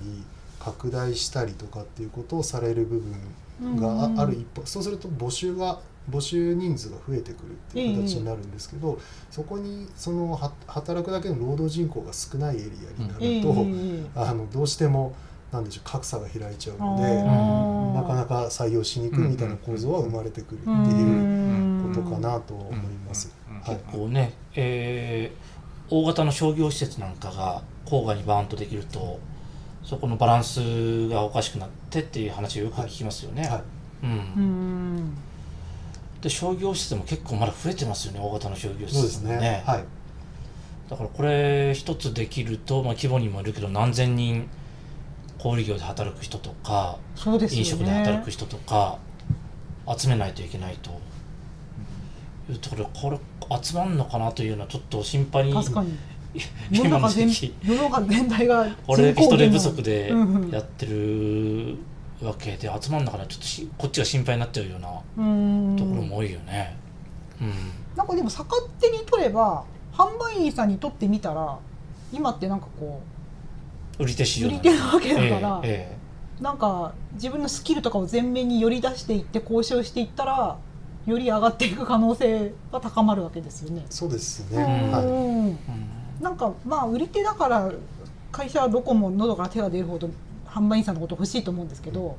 拡大したりとかっていうことをされる部分があ,、うんうん。ある一方そうすると募集が募集人数が増えてくるっていう形になるんですけど、そこにそのは働くだけの労働人口が少ないエリアになええると、ええ。あのどうしてもなんでしょう格差が開いちゃうので、なかなか採用しにくいみたいな構造は生まれてくるってういうん。ことかなと思います。はい。こうね、えー大型の商業施設なんかが郊外にバーンとできるとそこのバランスがおかしくなってっていう話をよく聞きますよね。はい。うん。うん。で商業施設も結構まだ増えてますよね大型の商業施設もね。ね。はい。だからこれ一つできると、まあ、規模にもよるけど何千人小売業で働く人とかそうですよね。飲食で働く人とか集めないといけないと。いうところでこれ集まんのかなというのはちょっと心配に。確かに。世の中全世の中全体がこれだけ人手不足でやってるわけで集まんのかな。ちょっとしこっちが心配になっちゃうようなうん。ところも多いよね。うん。なんかでも逆手に取れば販売員さんにとってみたら今ってなんかこ売り手市場売り手なわけだから。ええうなんか自分のスキルとかを前面に寄り出していって交渉していったらより上がっていく可能性が高まるわけですよね。そうですね。うん。はい。なんかまあ売り手だから会社はどこも喉から手が出るほど販売員さんのこと欲しいと思うんですけど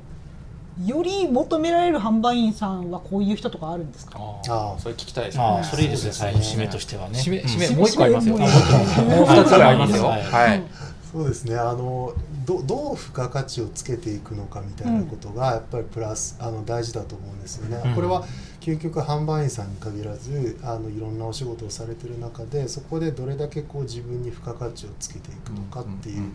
より求められる販売員さんはこういう人とかあるんですか？ああそれ聞きたいですね。ああそれいいですね。最後締めとしてはね。締めうん。締めもう一個ありますよ。もう二つぐらいありますよ。はい。はいそうですね。あのどどう付加価値をつけていくのかみたいなことがやっぱりプラスあの大事だと思うんですよね。うんこれは究極販売員さんに限らずあのいろんなお仕事をされてる中でそこでどれだけこう自分に付加価値をつけていくのかっていう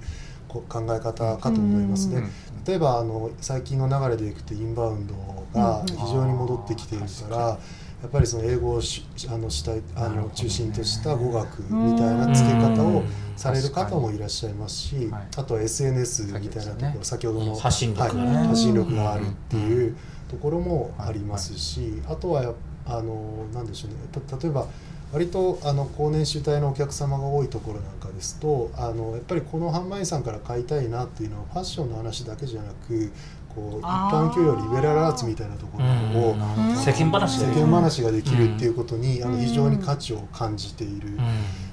考え方かと思いますね。うん例えばあの最近の流れでいくとインバウンドがうん非常に戻ってきているから、やっぱりその英語をしあの主体あの中心とした語学みたいな付け方をされる方もいらっしゃいますし、はい。あとは SNS みたいなところ、先ほどの発信力はい発信力があるっていうところもありますし、あとはやあのなんでしょうね。た例えば割とあの高年収帯のお客様が多いところなんかですとあのやっぱりこの販売員さんから買いたいなっていうのはファッションの話だけじゃなくこう一般教養リベラルアーツみたいなところを世間話世で間話ができるっていうことに、あのうん。非常に価値を感じている、うん。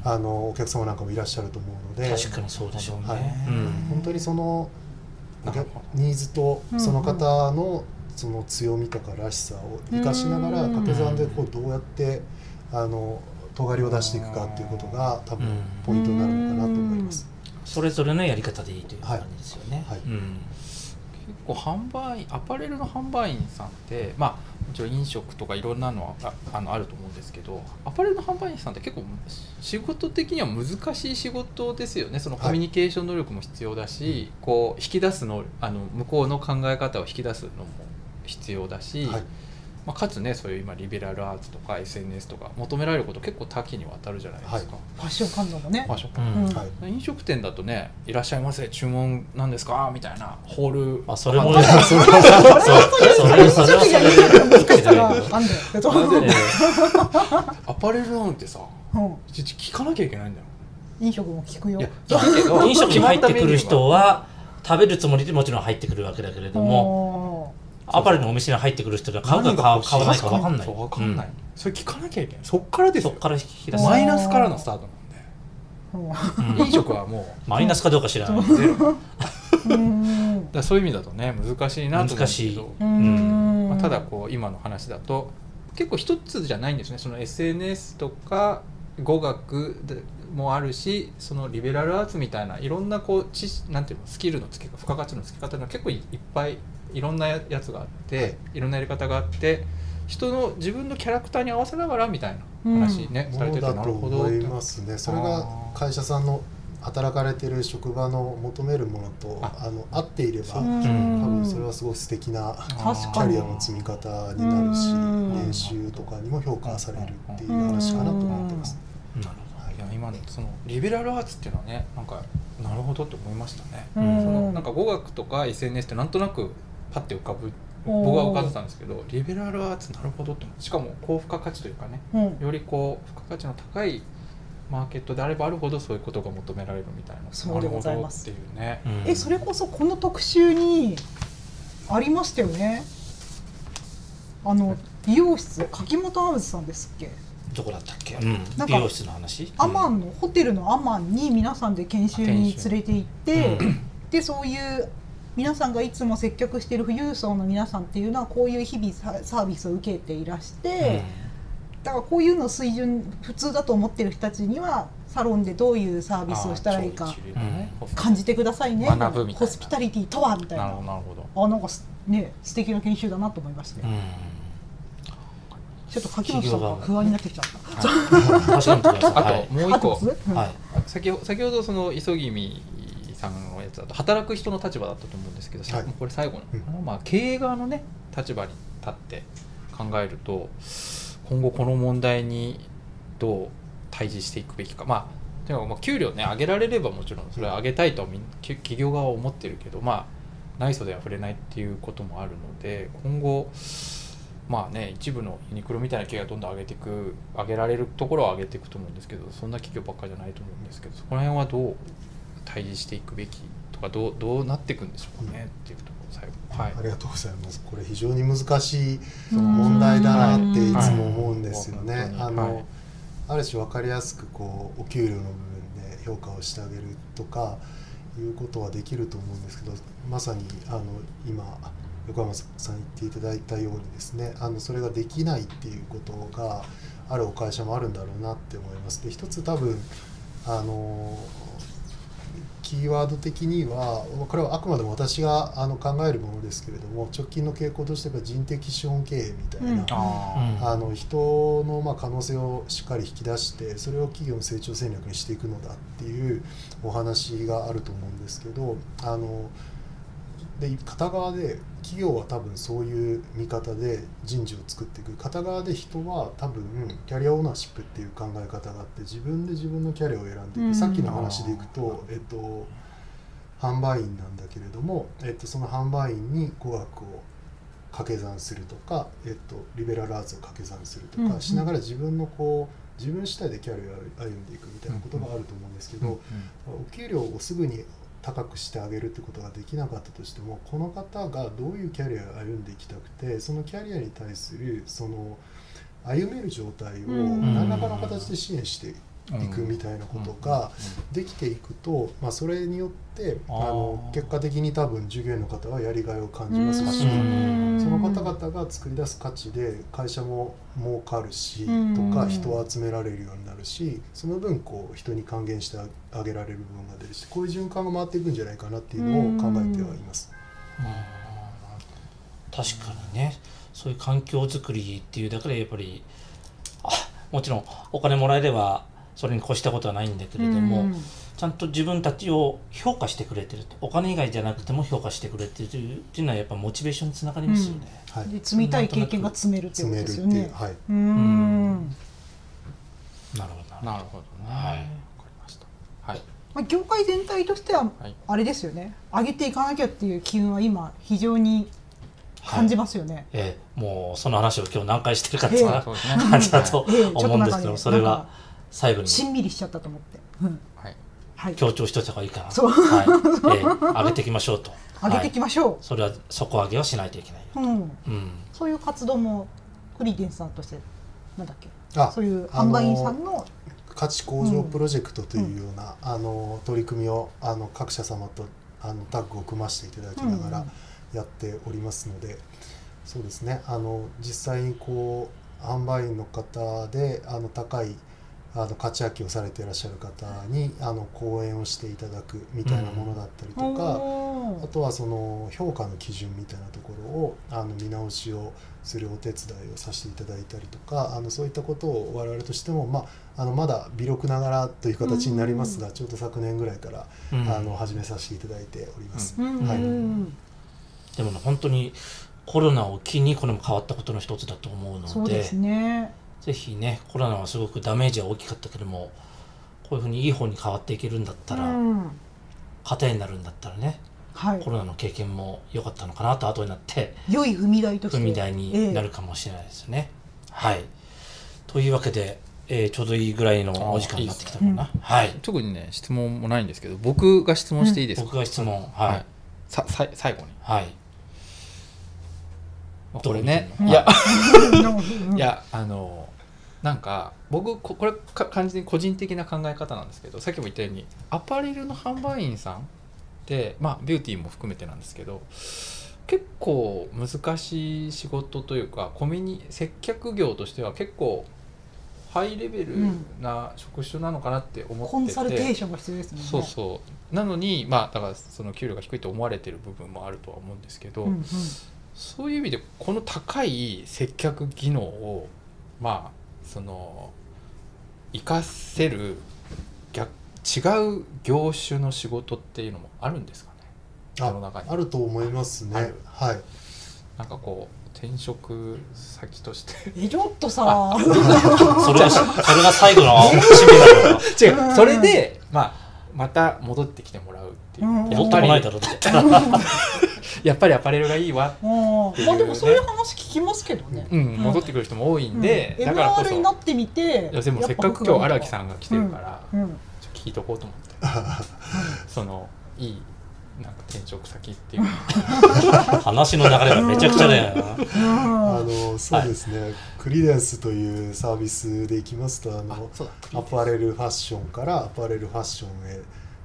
あのお客様なんかもいらっしゃると思うので確かにそうでしょうね。はい。うん。本当にそのニーズとうんその方のその強みとからしさを生かしながらうん掛け算でこうどうやってあの尖りを出していくかっていうことが多分うんポイントになるのかなと思います。それぞれのやり方でいいという感じですよね。はい。うん。結構販売アパレルの販売員さんってまあもちろん飲食とかいろんなのはああのあると思うんですけどアパレルの販売員さんって結構仕事的には難しい仕事ですよね。そのコミュニケーション能力も必要だし、こう引き出すのあの向こうの考え方を引き出すのも必要だし、はいまあ、かつねそういう今リベラルアーツとか SNS とか求められること結構多岐にわたるじゃないですか。ファッション感度もね。ファッションうん。うん。はい。飲食店だとね「いらっしゃいませ注文なんですか?」みたいなホール。あそれもあ ね、それはそれそれはそれは難しさがあんだよってとええアパレルなんてさう聞かなきゃいけないんだよ。飲食も聞くよ。いやだけど飲食に入ってくる人はは食べるつもりでもちろん入ってくるわけだけれどももアパレルのお店に入ってくる人が買うか買う買わないか分かんない。そう分かんない、うん。それ聞かなきゃいけない。そっからですよ。そこから引き出す。おマイナスからのスタートなんうん。で飲食はもう。マイナスかどうか知らない。ゼロ。だそういう意味だとね難しいなと思うんですけど。う、ん。まあ、ただこう今の話だと結構一つじゃないんですね。その SNS とか語学でもあるしそのリベラルアーツみたいないろんなこう知識なんていうのスキルのつけ方付加価値のつけ方が結構いいっぱいいろんなややつがあって、い、ろんなやり方があって人の自分のキャラクターに合わせながらみたいな話ね、もされててなるほど思いますね。それが会社さんの働かれてる職場の求めるものとあ。あの合っていれば多う。ん。分それはすごく素敵なキャリアの積み方になるしうん。年収とかにも評価されるっていう話かなと思ってます。なるい。や今のそのリベラルアーツっていうのはねなんかなるほどって思いましたね、うん。そのなんか語学とか SNS ってなんとなくパッて浮かぶ僕は浮かんでたんですけどリベラルアーツなるほどって思ってしかも高付加価値というかねうん。よりこう付加価値の高いマーケットであればあるほどそういうことが求められるみたいなそうでございます。っていうね。うん。えそれこそこの特集にありましたよね。あの美容室柿本アウズさんですっけ？どこだったっけ、うん、なんか美容室の話？アマンのホテルのアマンに皆さんで研修に連れて行って、でそういう皆さんがいつも接客している富裕層の皆さんっていうのはこういう日々ササービスを受けていらして、だからこういうの水準普通だと思ってる人たちにはサロンでどういうサービスをしたらいいか感じてくださいね。学ぶみたいな。ホスピタリティとはみたいな。なるほどなるほど。あなんかすね素敵な研修だなと思いまして、うん、ちょっと柿本さんが不安になってきちゃった。確かにくださいあはい。ともう一個。はい。先ほ先ほどその急ぎみさんつだと働く人の立場だったと思うんですけど、さはい。これ最後の、うん。まあ、経営側のね立場に立って考えると今後この問題にどう対峙していくべきか。まあでもまあ給料ね上げられればもちろんそれは上げたいと企業側は思ってるけどまあ内装では触れないっていうこともあるので今後まあね一部のユニクロみたいな企業がどんどん上げていく上げられるところは上げていくと思うんですけどそんな企業ばっかりじゃないと思うんですけどそこら辺はどう対峙していくべきとかどうどうなっていくんでしょうかね、っていうところ最後はいありがとうございます。これ非常に難しいうん問題だなっていつも思うんですよね。はいあの、はいある種分かりやすくこうお給料の部分で評価をしてあげるとかいうことはできると思うんですけど、まさにあの今横山さん言っていただいたようにですね、あのそれができないっていうことがあるお会社もあるんだろうなって思います。で、一つ多分あのキーワード的にはこれはあくまでも私があの考えるものですけれども直近の傾向としては人的資本経営みたいな、うん。あの人のまあ可能性をしっかり引き出してそれを企業の成長戦略にしていくのだっていうお話があると思うんですけどあので片側で企業は多分そういう見方で人事を作っていく。片側で人は多分キャリアオーナーシップっていう考え方があって自分で自分のキャリアを選んでいく、うん。さっきの話でいくと、えっと、販売員なんだけれども、えっと、その販売員に語学を掛け算するとか、えっと、リベラルアーツを掛け算するとかしながら自分のこう自分主体でキャリアを歩んでいくみたいなことがあると思うんですけど、うん。お給料をすぐに高くしてあげるってことができなかったとしてもこの方がどういうキャリアを歩んでいきたくてそのキャリアに対するその歩める状態をうん。何らかの形で支援していくみたいなことができていくと、まあ、それによってあの結果的に多分従業員の方はやりがいを感じますし。うん。その方々が作り出す価値で会社も儲かるしうん。とか人を集められるようになるしその分こう人に還元してあげられる部分が出るしこういう循環が回っていくんじゃないかなっていうのを考えてはいます。確かにね。そういう環境づくりっていうだけでやっぱりあもちろんお金もらえればそれに越したことはないんだけれども、うん。ちゃんと自分たちを評価してくれてると。お金以外じゃなくても評価してくれてるっていうのはやっぱモチベーションにつながりますよね。はい、で積みたい経験が積めるっていうことですよね。はい、うん。なるほどな。るほどねはい。わかりました。はい。まあ、業界全体としてははい。あれですよね。上げていかなきゃっていう機運は今非常に感じますよね。ええ。もうその話を今日何回してるかってええ。いう感じだと思うんですけどなんかねそれは最後に。しんみりしちゃったと思って。うん。はい。はい、強調しといた方がいいかな。そう。はい。ええ。上げていきましょうと。上げていきましょそれは底上げはしないといけないよ。う。うん、うん。そういう活動もクリデンスさんとしてなんだっけ？あそういう販売員さんの価値向上プロジェクトというような、あの取り組みをあの各社様とあのタッグを組ませていただきながらうん。やっておりますので、そうですね。あの実際にこう販売員の方であの高いあの価値発揮をされていらっしゃる方にあの講演をしていただくみたいなものだったりとか、おー。あとはその評価の基準みたいなところをあの見直しをするお手伝いをさせていただいたりとかあのそういったことを我々としても、まあ、あのまだ微力ながらという形になりますが、ちょうど昨年ぐらいから、うん。あの始めさせていただいております。うん。はい。うんでもね本当にコロナを機にこれも変わったことの一つだと思うのでそうですね。ぜひねコロナはすごくダメージは大きかったけどもこういうふうにいい方に変わっていけるんだったら、うん。糧になるんだったらねはい。コロナの経験も良かったのかなと後になって良い踏み台として。踏み台になるかもしれないですよね。はい。というわけで、えーちょうどいいぐらいのお時間になってきたかな。はい、特にね質問もないんですけど僕が質問していいですか、僕が質問。はい、ささ最後に。はい。これね。いや。うん。いやあのなんか僕ここれか完全に個人的な考え方なんですけどさっきも言ったようにアパレルの販売員さんってまあビューティーも含めてなんですけど結構難しい仕事というかコミュニ接客業としては結構ハイレベルな職種なのかなって思ってて、コンサルテーションが必要ですね。そうそう。なのにまあだからその給料が低いと思われてる部分もあるとは思うんですけど、うんうん。そういう意味でこの高い接客技能をまあその活かせる逆違う業種の仕事っていうのもあるんですかね？その中に。あると思いますね。はい。なんかこう転職先として。えちょっとさ。それがそれが最後の 締めだろう違う。それでまあまた戻ってきてもらうっていう、うやっぱり。もないだろうだったら。やっぱりアパレルがいいわ。うん。ていうね。まあでもそういう話聞きますけどね。うん、戻ってくる人も多いんで、うん。だからこそ。MR になってみていやでもせっかく今日荒木さんが来てるから、聞いとこうと思って。そのいいなんか転職先っていう。話の流れがめちゃくちゃだよな。うんあのそうですね、クリデンスというサービスでいきますとあのアパレルファッションからアパレルファッションへ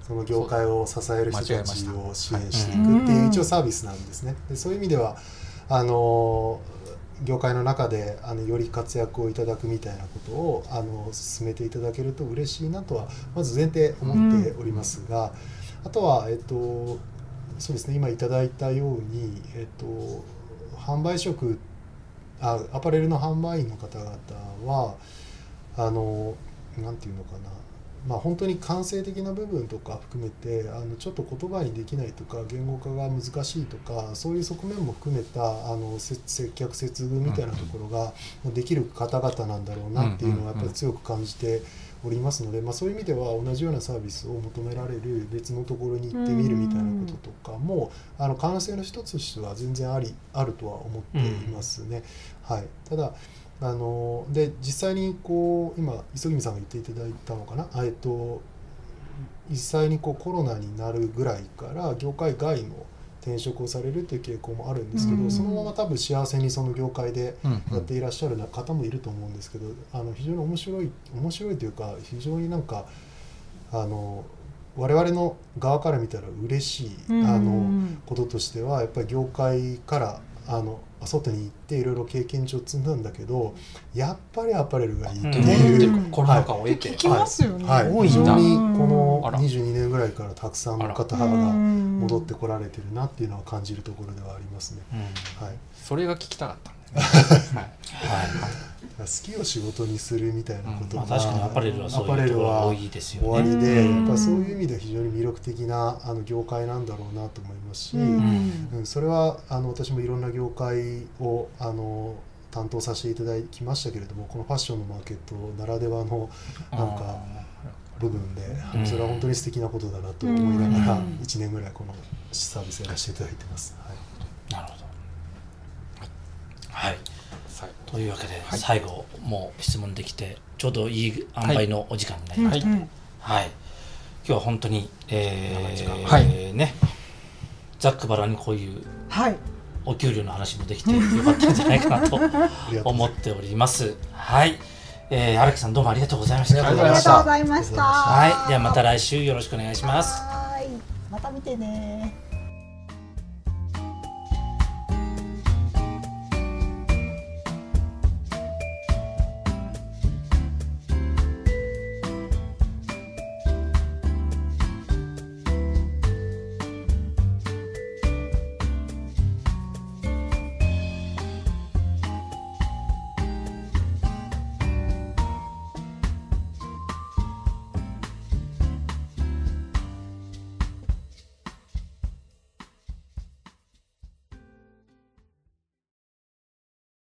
その業界を支える人たちを支援していくっていう一応サービスなんですね。でそういう意味ではあの業界の中であのより活躍をいただくみたいなことをあの進めていただけると嬉しいなとはまず前提思っておりますが、あとはえっとそうですね今いただいたようにえっと販売職あアパレルの販売員の方々はあのなんていうのかな。まあ本当に感性的な部分とか含めてあのちょっと言葉にできないとか言語化が難しいとかそういう側面も含めたあのせ接客接遇みたいなところができる方々なんだろうなっていうのはやっぱり強く感じておりますので、まあ、そういう意味では同じようなサービスを求められる別のところに行ってみるみたいなこととかもあの可能性の一つとしては全然ありあるとは思っていますね。はい、ただあので実際にこう今磯君さんが言っていただいたのかな、あえっと、実際にこうコロナになるぐらいから業界外の転職をされるという傾向もあるんですけど、うん。そのまま多分幸せにその業界でうんやっていらっしゃる方もいると思うんですけど、あの非常に面白い面白いというか非常になんかあの我々の側から見たら嬉しい、うん。あのこととしてはやっぱり業界からあの外に行っていろいろ経験値を積んだんだけどやっぱりアパレルがいいってう。ん。いう、うん。コロナ禍を得て、聞きますよね。はい、多い。んだ非常にこのあら。22年ぐらいからたくさんの方がうん戻ってこられてるなっていうのは感じるところではありますね。うん。はい、それが聞きたかった。好きを仕事にするみたい。なことが、まあ確かにアパレルは多い。ですよ終わ。りで、やっぱそうい。う意味では非常に魅力的なあの業界なんだろうなと思い。ますし、ううんそれはあの私もい。ろんな業界をあの担当させてい。ただきましたけれどもこのファッションのマーケットならではのなんか部分で、それは本当に素敵なことだなと思い。ながら1年ぐらい。このサービスやらせてい。ただい。てます。はいというわけで、はい最後もう質問できてちょうどいい塩梅のお時間になりました。はい。今日は本当に、えー長い時間はいね、ざっくばらんにこういうはい。お給料の話もできてよかったんじゃないかなと 思っております。はい。えー、荒木さんどうもありがとうございました。ありがとうございましたありがとうございました。はい。ではまた来週よろしくお願いします。はい。また見てね。